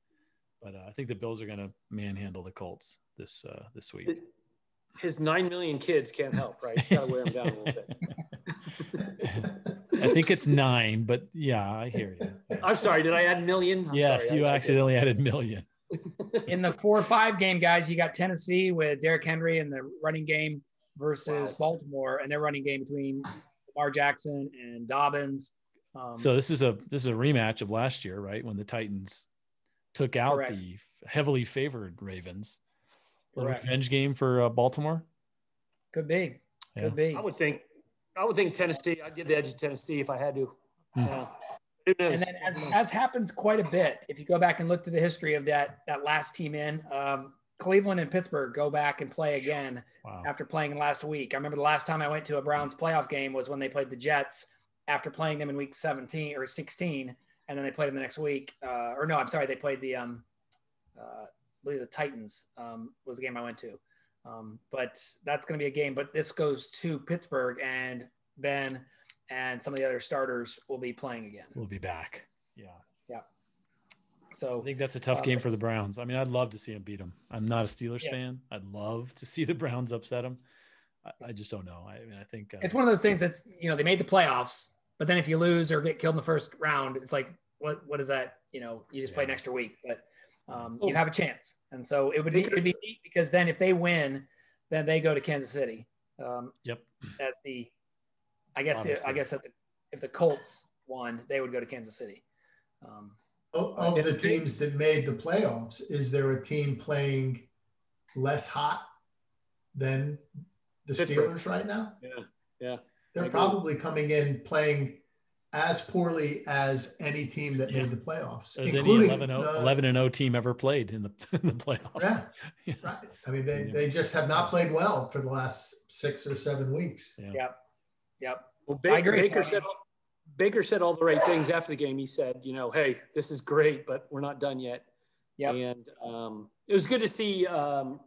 but uh, I think the Bills are going to manhandle the Colts this uh, this week. His nine million kids can't help, right? It's got to wear him down a little bit. I think it's nine, but yeah, I hear you. I'm sorry. Did I add million? I'm yes, sorry, you I, accidentally I added million. in the four or five game, guys, you got Tennessee with Derrick Henry in the running game versus wow. Baltimore and their running game between Lamar Jackson and Dobbins. Um, so this is a this is a rematch of last year, right? When the Titans took out correct. the heavily favored Ravens. A revenge game for uh, Baltimore. Could be. Could be. I would think. I would think Tennessee. I'd give the edge to Tennessee if I had to. Mm. Yeah. And then, as, as happens quite a bit, if you go back and look to the history of that that last team in, um, Cleveland and Pittsburgh go back and play again wow. after playing last week. I remember the last time I went to a Browns playoff game was when they played the Jets after playing them in week 17 or 16, and then they played them the next week. Uh, or no, I'm sorry, they played the um, uh, I believe the Titans um, was the game I went to. Um, but that's going to be a game. But this goes to Pittsburgh, and Ben and some of the other starters will be playing again. We'll be back. Yeah. Yeah. So I think that's a tough um, game for the Browns. I mean, I'd love to see them beat them. I'm not a Steelers yeah. fan. I'd love to see the Browns upset them. I, I just don't know. I mean, I think uh, it's one of those things that's you know they made the playoffs, but then if you lose or get killed in the first round, it's like what what is that? You know, you just yeah. play an extra week, but um, you have a chance. And so it would be it'd be neat because then if they win then they go to Kansas City. Um, yep. As the, I guess, the, I guess the, if the Colts won, they would go to Kansas City. Um, of, of the teams that made the playoffs, is there a team playing less hot than the Steelers right now? Yeah, yeah. They're probably coming in playing as poorly as any team that yeah. made the playoffs. As any 11, the, 11 and 0 team ever played in the, in the playoffs. Yeah, yeah, right. I mean, they, yeah. they just have not played well for the last six or seven weeks. Yeah. Yep. Yep. Well, Baker, Baker said Baker said all the right things after the game. He said, you know, hey, this is great, but we're not done yet. Yeah. And um, it was good to see. Um,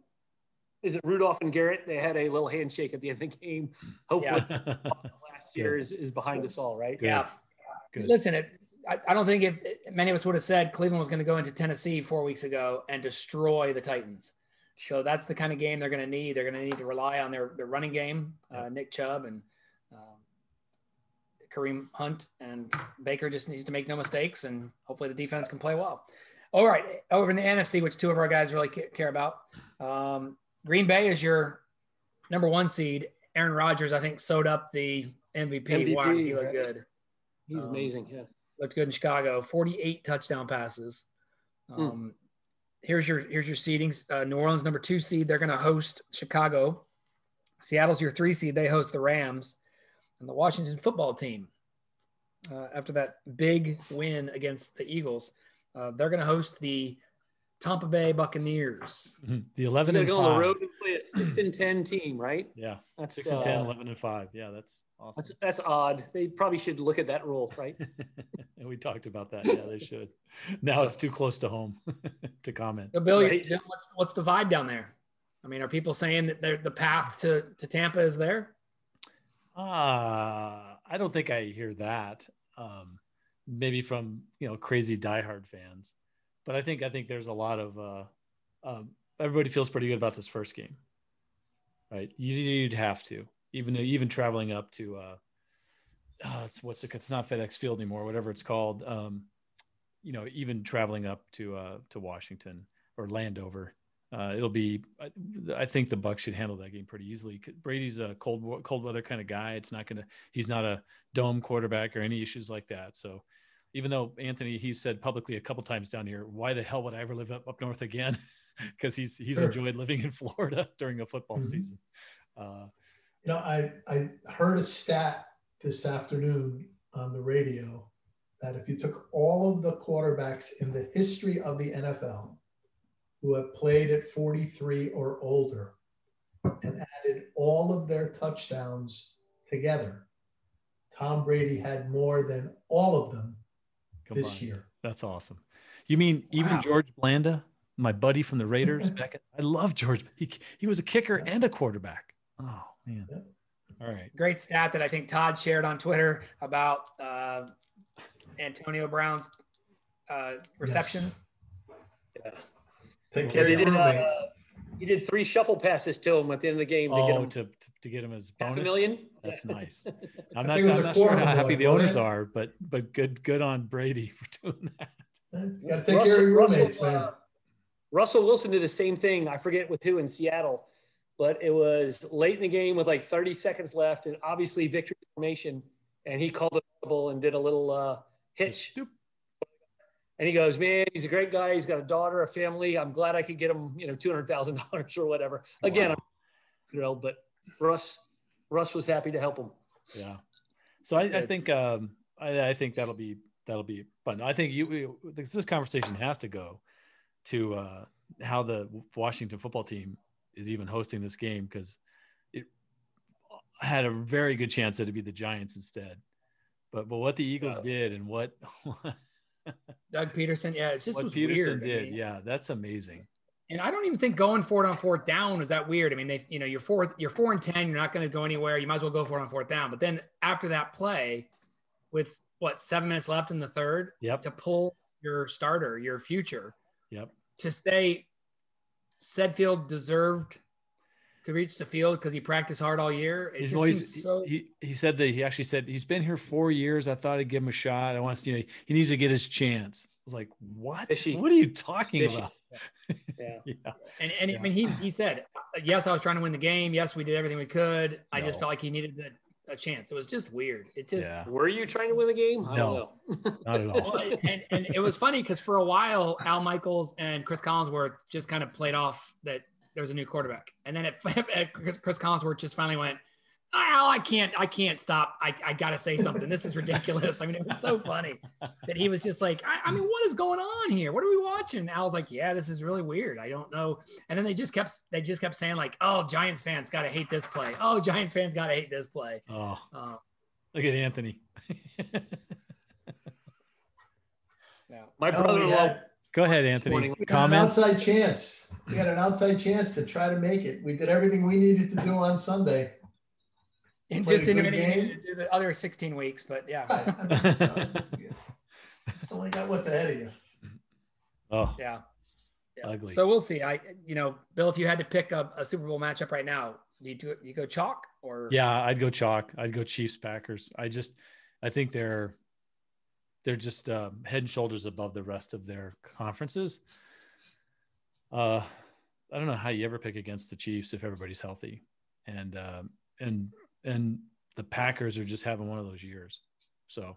is it Rudolph and Garrett? They had a little handshake at the end of the game. Hopefully, yeah. last year is, is behind us all, right? Good. Yeah. Good. Listen, it, I, I, don't think if many of us would have said Cleveland was going to go into Tennessee four weeks ago and destroy the Titans. So that's the kind of game they're going to need. They're going to need to rely on their, their running game, uh, Nick Chubb and Kareem Hunt and Baker just needs to make no mistakes, and hopefully the defense can play well. All right, over in the NFC, which two of our guys really care about. Um, Green Bay is your number one seed. Aaron Rodgers, I think, sewed up the MVP. MVP wow, he looked good. He's um, amazing. Yeah, looked good in Chicago. Forty-eight touchdown passes. Hmm. Um, mm. Here's your here's your seedings. Uh, New Orleans number two seed. They're going to host Chicago. Seattle's your three seed. They host the Rams and the Washington football team, uh, after that big win against the Eagles, uh, they're going to host the Tampa Bay Buccaneers. Mm-hmm. The 11 and go on the road and play a 6 and 10 team, right? Yeah. That's 6 and 10, uh, 11 and 5. Yeah, that's awesome. That's, that's odd. They probably should look at that rule, right? and we talked about that. Yeah, they should. Now it's too close to home to comment. So, Bill, right? what's, what's the vibe down there? I mean, are people saying that the path to, to Tampa is there? Uh, I don't think I hear that. Um, maybe from you know crazy diehard fans, but I think I think there's a lot of uh, um, everybody feels pretty good about this first game, right? You, would have to even even traveling up to uh, oh, it's what's it, it's not FedEx Field anymore, whatever it's called. Um, you know, even traveling up to uh, to Washington or Landover, uh, it'll be. I think the Bucks should handle that game pretty easily. Brady's a cold cold weather kind of guy. It's not gonna. He's not a dome quarterback or any issues like that. So, even though Anthony, he said publicly a couple times down here, why the hell would I ever live up up north again? Because he's he's sure. enjoyed living in Florida during a football mm-hmm. season. Uh, you know, I I heard a stat this afternoon on the radio that if you took all of the quarterbacks in the history of the NFL who have played at 43 or older and added all of their touchdowns together, Tom Brady had more than all of them Combined. this year. That's awesome. You mean even wow. George Blanda, my buddy from the Raiders back at, I love George. He, he was a kicker yeah. and a quarterback. Oh man. Yeah. All right. Great stat that I think Todd shared on Twitter about uh, Antonio Brown's uh, reception. Yes. Yeah. Take care. Yeah, did, uh, you did three shuffle passes to him at the end of the game to oh, get him to, to get him as bonus. Half a million. That's nice. I'm not, I'm not sure how happy the owners are, but but good good on Brady for doing that. You got to take Russell, care of your roommates, Russell, man. Uh, Russell Wilson did the same thing. I forget with who in Seattle, but it was late in the game with like 30 seconds left, and obviously victory formation, and he called it and did a little uh, hitch. And he goes, man, he's a great guy. He's got a daughter, a family. I'm glad I could get him, you know, two hundred thousand dollars or whatever. Again, wow. I'm thrilled, but Russ, Russ was happy to help him. Yeah. So I, I think um, I, I, think that'll be that'll be fun. I think you this conversation has to go to uh, how the Washington football team is even hosting this game because it had a very good chance that it'd be the Giants instead. But but what the Eagles yeah. did and what Doug Pederson, Yeah, it just what was Pederson weird. did. I mean, yeah, that's amazing. And I don't even think going for it on fourth down is that weird. I mean, they, you know, you're fourth, you're four and ten, you're not going to go anywhere. You might as well go for it on fourth down. But then after that play, with what seven minutes left in the third, yep. to pull your starter, your future, yep, to stay. Sudfeld deserved to reach the field because he practiced hard all year. It he's so... he, he said that he actually said he's been here four years. I thought I'd give him a shot. I want to, you know, he needs to get his chance. I was like, what? Fishy. What are you talking about? Yeah. yeah. And, and yeah. I mean, he, he said, uh, yes, I was trying to win the game. Yes, we did everything we could. I just felt like he needed the, a chance. It was just weird. It just yeah, Were you trying to win the game? I No. don't know. not at all. well, and, and it was funny because for a while, Al Michaels and Chris Collinsworth just kind of played off that there was a new quarterback, and then it, Chris, Chris Collinsworth just finally went, "Al, I can't, I can't stop. I, I got to say something. This is ridiculous." I mean, it was so funny that he was just like, I, I mean, what is going on here? What are we watching?" And Al's like, "Yeah, this is really weird. I don't know." And then they just kept, they just kept saying like, "Oh, Giants fans got to hate this play. Oh, Giants fans got to hate this play." Oh, Uh, look at Anthony. yeah. My brother-in-law had, Go ahead, Anthony. morning- we had an outside chance. We had an outside chance to try to make it. We did everything we needed to do on Sunday. And Played just a didn't good even need game. the other 16 weeks, but yeah. Right. I mean, uh, Only got what's ahead of you. Oh, Yeah. Yeah. Ugly. So we'll see. I, you know, Bill, if you had to pick a, a Super Bowl matchup right now, do you do you go chalk or yeah, I'd go chalk. I'd go Chiefs Packers. I just, I think they're, they're just uh, head and shoulders above the rest of their conferences. Uh, I don't know how you ever pick against the Chiefs if everybody's healthy, and um, and and the Packers are just having one of those years. So,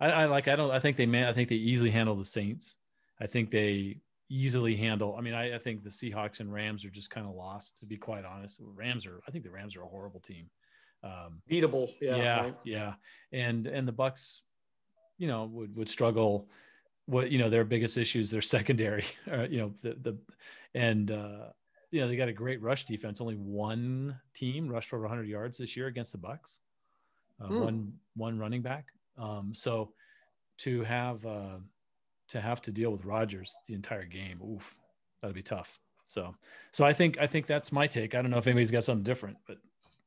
I, I like. I don't. I think they man. I think they easily handle the Saints. I think they easily handle. I mean, I, I think the Seahawks and Rams are just kind of lost. To be quite honest, Rams are. I think the Rams are a horrible team. Um, beatable. Yeah. yeah, right. yeah, and and the Bucks, you know, would would struggle. What you know, their biggest issues, their secondary. Uh, you know, the the and uh, you know they got a great rush defense. Only one team rushed for over 100 yards this year against the Bucks. Uh, Hmm. One one running back. Um, so to have uh, to have to deal with Rodgers the entire game, oof, that'd be tough. So so I think I think that's my take. I don't know if anybody's got something different, but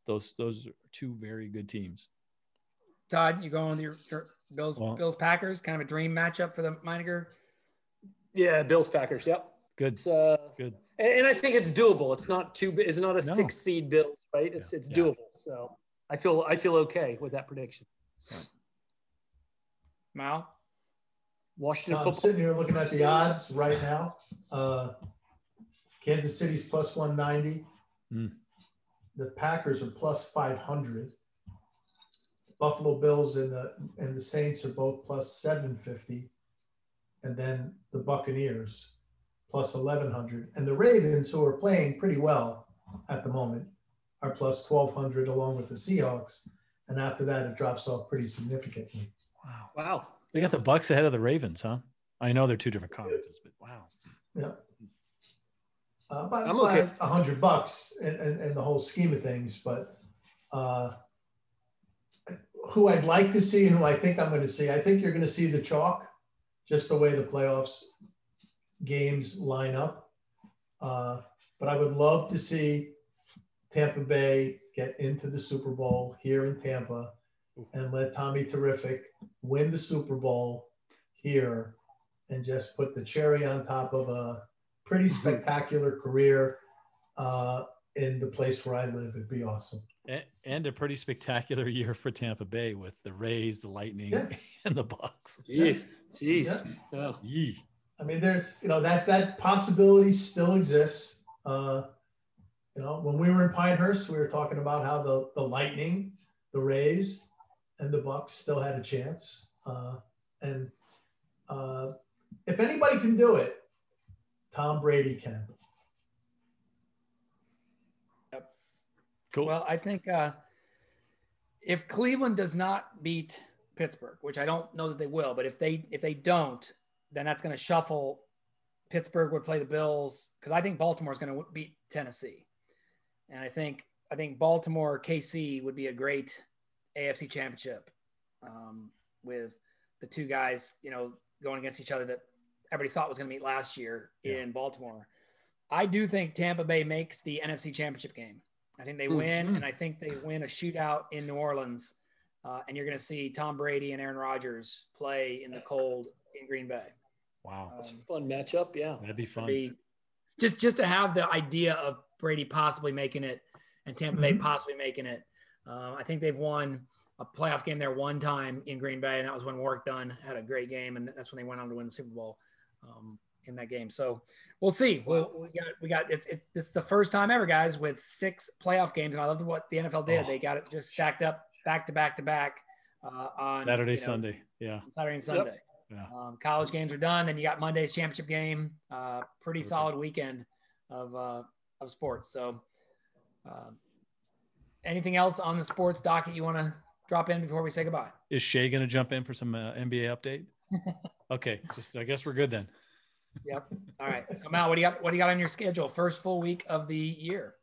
those those are two very good teams. Todd, you going with your, your Bills Well- Bills Packers, kind of a dream matchup for the Meininger? Yeah. Bills Packers. Yep. Good, It's uh, good. and, and I think it's doable. It's not too. bi- It's not a No. six seed Bills, right? It's Yeah. it's Yeah. doable. So I feel I feel okay with that prediction. Mal? Washington I'm football. sitting here looking at the odds right now. Uh, Kansas City's plus 190. Hmm. The Packers are plus 500. Buffalo Bills and the and the Saints are both plus 750. And then the Buccaneers plus 1100. And the Ravens, who are playing pretty well at the moment, are plus 1200 along with the Seahawks. And after that, it drops off pretty significantly. Wow. Wow. They got the Bucks ahead of the Ravens, huh? I know they're two different conferences, but wow. Yeah. Uh, by, I'm by okay. a hundred bucks in, in, in the whole scheme of things, but uh, who I'd like to see, who I think I'm going to see, I think you're going to see the chalk, just the way the playoffs games line up. Uh, but I would love to see Tampa Bay get into the Super Bowl here in Tampa and let Tommy Terrific win the Super Bowl here and just put the cherry on top of a pretty spectacular career uh, in the place where I live. It'd be awesome. A- And a pretty spectacular year for Tampa Bay with the Rays, the Lightning, Yeah. and the Bucks. Gee, jeez. Yeah. Yeah. Yee. I mean, there's you know that that possibility still exists. Uh, you know, when we were in Pinehurst, we were talking about how the the Lightning, the Rays, and the Bucks still had a chance. Uh, and uh, if anybody can do it, Tom Brady can. Yep. Cool. Well, I think uh, if Cleveland does not beat Pittsburgh, which I don't know that they will, but if they if they don't, then that's going to shuffle. Pittsburgh would play the Bills because I think Baltimore is going to beat Tennessee, and I think I think Baltimore KC would be a great AFC Championship um, with the two guys, you know, going against each other that everybody thought was going to meet last year Yeah. in Baltimore. I do think Tampa Bay makes the NFC Championship game. I think they win, Mhm. and I think they win a shootout in New Orleans. Uh, and you're going to see Tom Brady and Aaron Rodgers play in the cold in Green Bay. Wow. Um, That's a fun matchup. Yeah. That'd be fun. be just just to have the idea of Brady possibly making it and Tampa Bay Mhm. possibly making it. Uh, I think they've won a playoff game there one time in Green Bay, and that was when Warrick Dunn had a great game, and that's when they went on to win the Super Bowl. Um, in that game. So we'll see. We'll, we got we got it's it's this is the first time ever, guys, with six playoff games, and I love what the NFL did. Oh. They got it just stacked up back to back to back uh, on Saturday, you know, Sunday, yeah, Saturday and Sunday. Yep. Yeah. Um, college games are done. Then you got Monday's championship game. Uh, pretty okay. solid weekend of uh, of sports. So, uh, anything else on the sports docket you want to drop in before we say goodbye? Is Shay going to jump in for some uh, NBA update? okay, just I guess we're good then. Yep. All right. So Mal, what do you got? What do you got on your schedule? First full week of the year.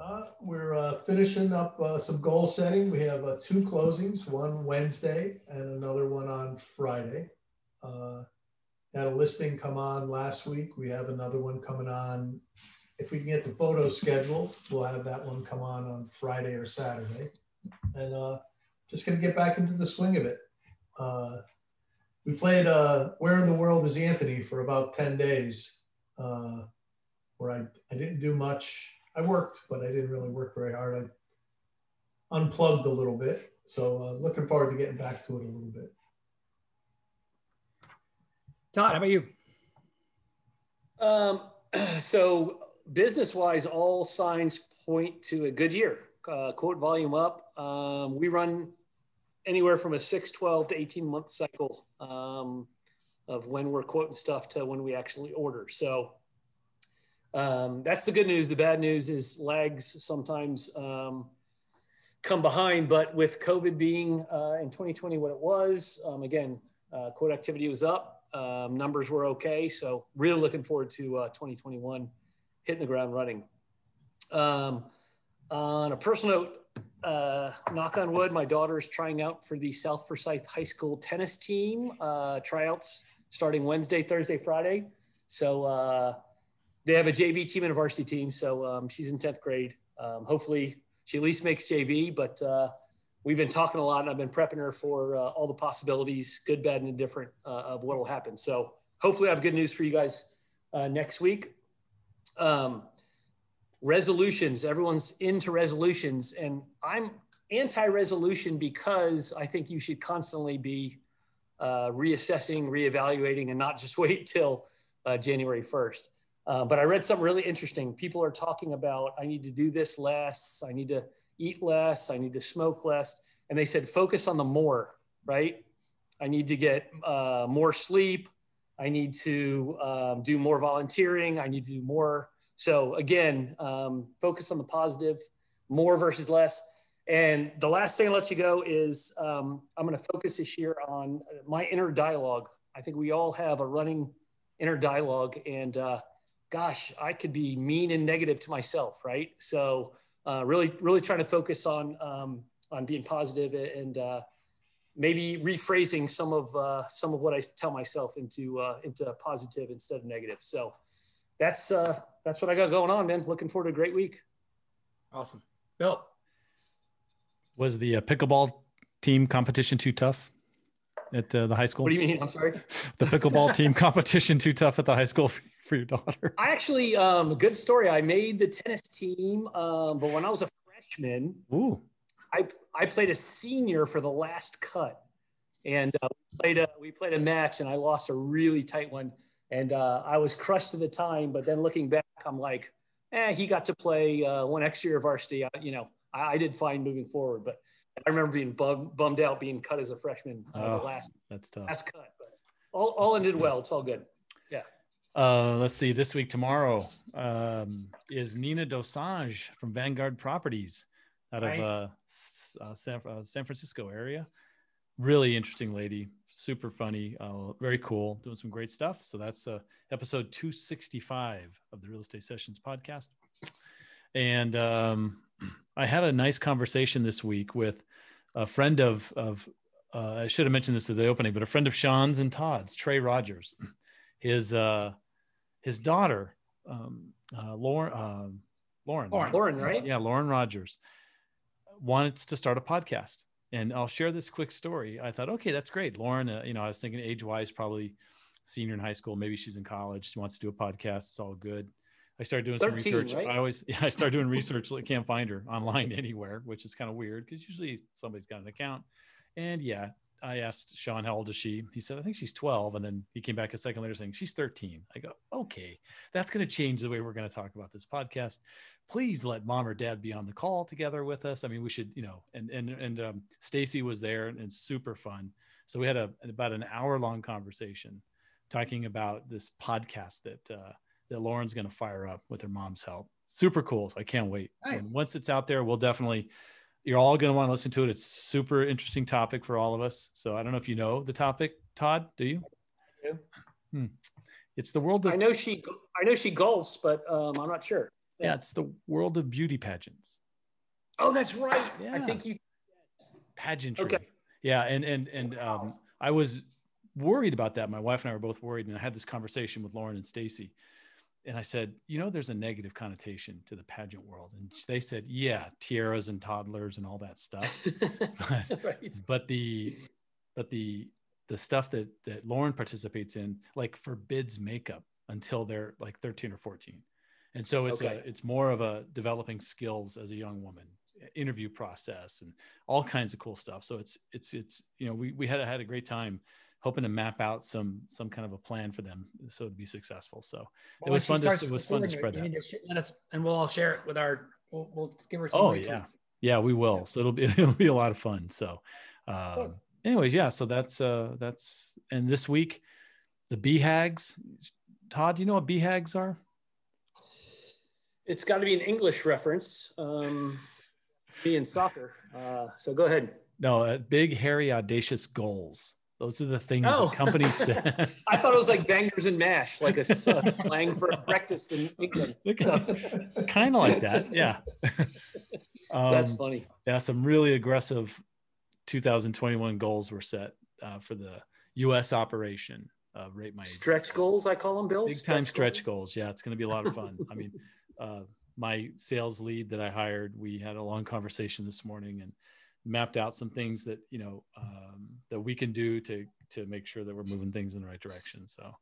Uh, we're uh, finishing up uh, some goal setting. We have uh, two closings, one Wednesday and another one on Friday. Uh, had a listing come on last week. We have another one coming on. If we can get the photo scheduled, we'll have that one come on on Friday or Saturday. And uh, just going to get back into the swing of it. we played Where in the World is Anthony for about 10 days, where I, I didn't do much I worked, but I didn't really work very hard. I unplugged a little bit. So uh, looking forward to getting back to it a little bit. Todd, how about you? Um, so business wise, all signs point to a good year. Uh, quote volume up. Um, we run anywhere from a 6, 12 to 18 month cycle um, of when we're quoting stuff to when we actually order. So um, that's the good news. The bad news is lags sometimes um, come behind. But with COVID being uh, in 2020 what it was, um, again, uh, quote activity was up, um, numbers were okay. So really looking forward to uh, 2021 hitting the ground running. Um, on a personal note, uh, knock on wood, my daughter is trying out for the South Forsyth High School tennis team uh, tryouts starting Wednesday, Thursday, Friday. So uh, they have a JV team and a varsity team. So um, she's in 10th grade. Um, hopefully she at least makes JV, but uh, we've been talking a lot and I've been prepping her for uh, all the possibilities, good, bad, and indifferent uh, of what will happen. So hopefully I have good news for you guys uh, next week. Um, resolutions, everyone's into resolutions and I'm anti-resolution because I think you should constantly be uh, reassessing, reevaluating, and not just wait till uh, January 1st. Uh, but I read something really interesting. People are talking about, I need to do this less, I need to eat less, I need to smoke less. And they said, focus on the more, right? I need to get uh, more sleep. I need to um, do more volunteering. I need to do more. So, again, um, focus on the positive, more versus less. And the last thing I'll let you go is um, I'm going to focus this year on my inner dialogue. I think we all have a running inner dialogue. And uh, gosh, I could be mean and negative to myself, right? So uh, really, really trying to focus on um, on being positive and uh, maybe rephrasing some of uh, some of what I tell myself into uh, into positive instead of negative. So that's uh, that's what I got going on, man. Looking forward to a great week. Awesome, Bill. Was the uh, pickleball team competition too tough? at uh, the high school? What do you mean? I'm sorry. the pickleball team competition too tough at the high school for, for your daughter? I actually, um, good story. I made the tennis team, um, but when I was a freshman, Ooh. I I played a senior for the last cut, and uh, we played a we played a match, and I lost a really tight one, and uh, I was crushed at the time. But then looking back, I'm like, eh, he got to play uh, one extra year of varsity. I, you know, I, I did fine moving forward, but I remember being bum, bummed out being cut as a freshman uh, oh, the last that's tough. last cut, but all, all ended well. It's all good. Yeah. Uh, let's see. This week tomorrow um, is Nina Dosange from Vanguard Properties out nice. of uh, uh, San, uh, San Francisco area. Really interesting lady, super funny, uh, very cool, doing some great stuff. So that's uh, episode 265 of the Real Estate Sessions podcast. And um, I had a nice conversation this week with a friend of of uh, I should have mentioned this at the opening, but a friend of Sean's and Todd's, Trey Rogers, his uh, his daughter, um, uh, Lauren, uh, Lauren, Lauren, Lauren, right? Yeah, Lauren Rogers wants to start a podcast, and I'll share this quick story. I thought, okay, that's great, Lauren. Uh, you know, I was thinking age wise, probably senior in high school, maybe she's in college. She wants to do a podcast. It's all good. I started doing 13, some research. Right? I always, yeah, I started doing research. I can't find her online anywhere, which is kind of weird because usually somebody's got an account. And yeah, I asked Sean, how old is she? He said, I think she's 12. And then he came back a second later saying, she's 13. I go, okay, that's going to change the way we're going to talk about this podcast. Please let mom or dad be on the call together with us. I mean, we should, you know, and, and, and um, Stacy was there and, and super fun. So we had a, about an hour long conversation talking about this podcast that, uh, that Lauren's going to fire up with her mom's help. Super cool. So I can't wait. Nice. And once it's out there, we'll definitely, you're all going to want to listen to it. It's super interesting topic for all of us. So I don't know if you know the topic, Todd. Do you? Yeah. Hmm. It's the world. Of, I know she. I know she golfs, but um, I'm not sure. Yeah, it's the world of beauty pageants. Oh, that's right. Yeah. I think you. Pageantry. Okay. Yeah, and and and um, I was worried about that. My wife and I were both worried, and I had this conversation with Lauren and Stacy and I said, you know, there's a negative connotation to the pageant world. And they said, yeah, tiaras and toddlers and all that stuff. but, right. but the, but the, the stuff that, that Lauren participates in, like forbids makeup until they're like 13 or 14. And so it's okay. a, it's more of a developing skills as a young woman interview process and all kinds of cool stuff. So it's, it's, it's, you know, we, we had, had a great time hoping to map out some some kind of a plan for them so to be successful. So well, it was fun. To, it was fun to spread that. To let us, and we'll all share it with our. We'll, we'll give her some. Oh yeah, yeah, we will. Yeah. So it'll be it'll be a lot of fun. So, um, cool. anyways, yeah. So that's uh that's and this week, the BHAGs. Todd, do you know what BHAGs are? It's got to be an English reference. Um, be in soccer. Uh, so go ahead. No, uh, big, hairy, audacious goals. Those are the things oh. companies say. I thought it was like bangers and mash, like a, a slang for breakfast in England. kind of like that, yeah. Um, That's funny. Yeah, some really aggressive 2021 goals were set uh, for the U.S. operation. Uh, rate my stretch goals, I call them, Bill. Big time stretch goals. goals. Yeah, it's going to be a lot of fun. I mean, uh, my sales lead that I hired, we had a long conversation this morning, and mapped out some things that you know um, that we can do to to make sure that we're moving things in the right direction. So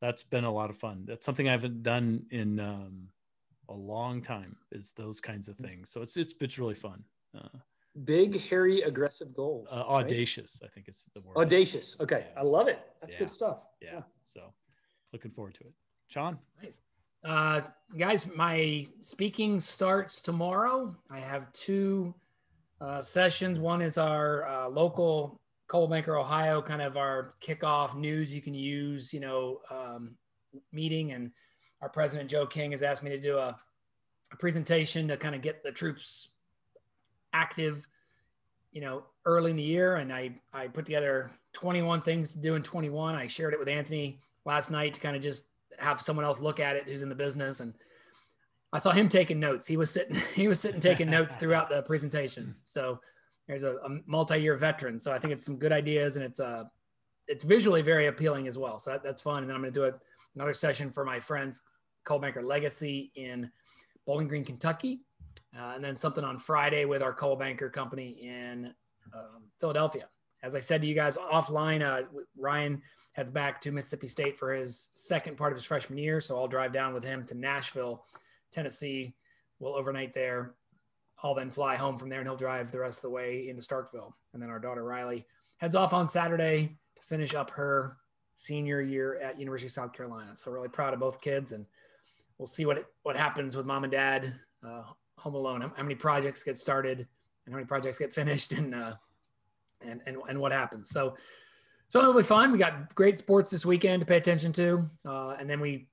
that's been a lot of fun. That's something I haven't done in um, a long time. Is those kinds of things. So it's it's it's really fun. Uh, Big, hairy, aggressive goals. Uh, audacious, right? I think it's the word. Audacious. Okay, yeah. I love it. That's yeah. good stuff. Yeah. yeah. So looking forward to it. Sean. Nice. Uh, guys, my speaking starts tomorrow. I have two uh, sessions. One is our uh, local Coldwell Banker, Ohio, kind of our kickoff news you can use, you know, um, meeting. And our president, Joe King, has asked me to do a, a presentation to kind of get the troops active, you know, early in the year. And I, I put together 21 things to do in 21. I shared it with Anthony last night to kind of just have someone else look at it who's in the business and I saw him taking notes. He was sitting, he was sitting taking notes throughout the presentation. So there's a, a, multi-year veteran. So I think it's some good ideas and it's uh it's visually very appealing as well. So that, that's fun. And then I'm going to do a, another session for my friends Coldwell Banker Legacy in Bowling Green, Kentucky. Uh, and then something on Friday with our Coldwell Banker company in um, Philadelphia. As I said to you guys offline, uh, Ryan heads back to Mississippi State for his second part of his freshman year. So I'll drive down with him to Nashville Tennessee. We'll overnight there. I'll then fly home from there and he'll drive the rest of the way into Starkville. And then our daughter Riley heads off on Saturday to finish up her senior year at University of South Carolina. So really proud of both kids and we'll see what, what happens with mom and dad uh, home alone. How, how, many projects get started and how many projects get finished and, uh, and, and, and what happens. So, so it'll be fun. We got great sports this weekend to pay attention to. Uh, and then we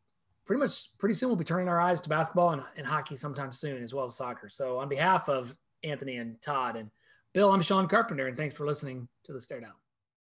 pretty much pretty soon we'll be turning our eyes to basketball and, and hockey sometime soon as well as soccer. So on behalf of Anthony and Todd and Bill, I'm Sean Carpenter, and thanks for listening to the Stare Down.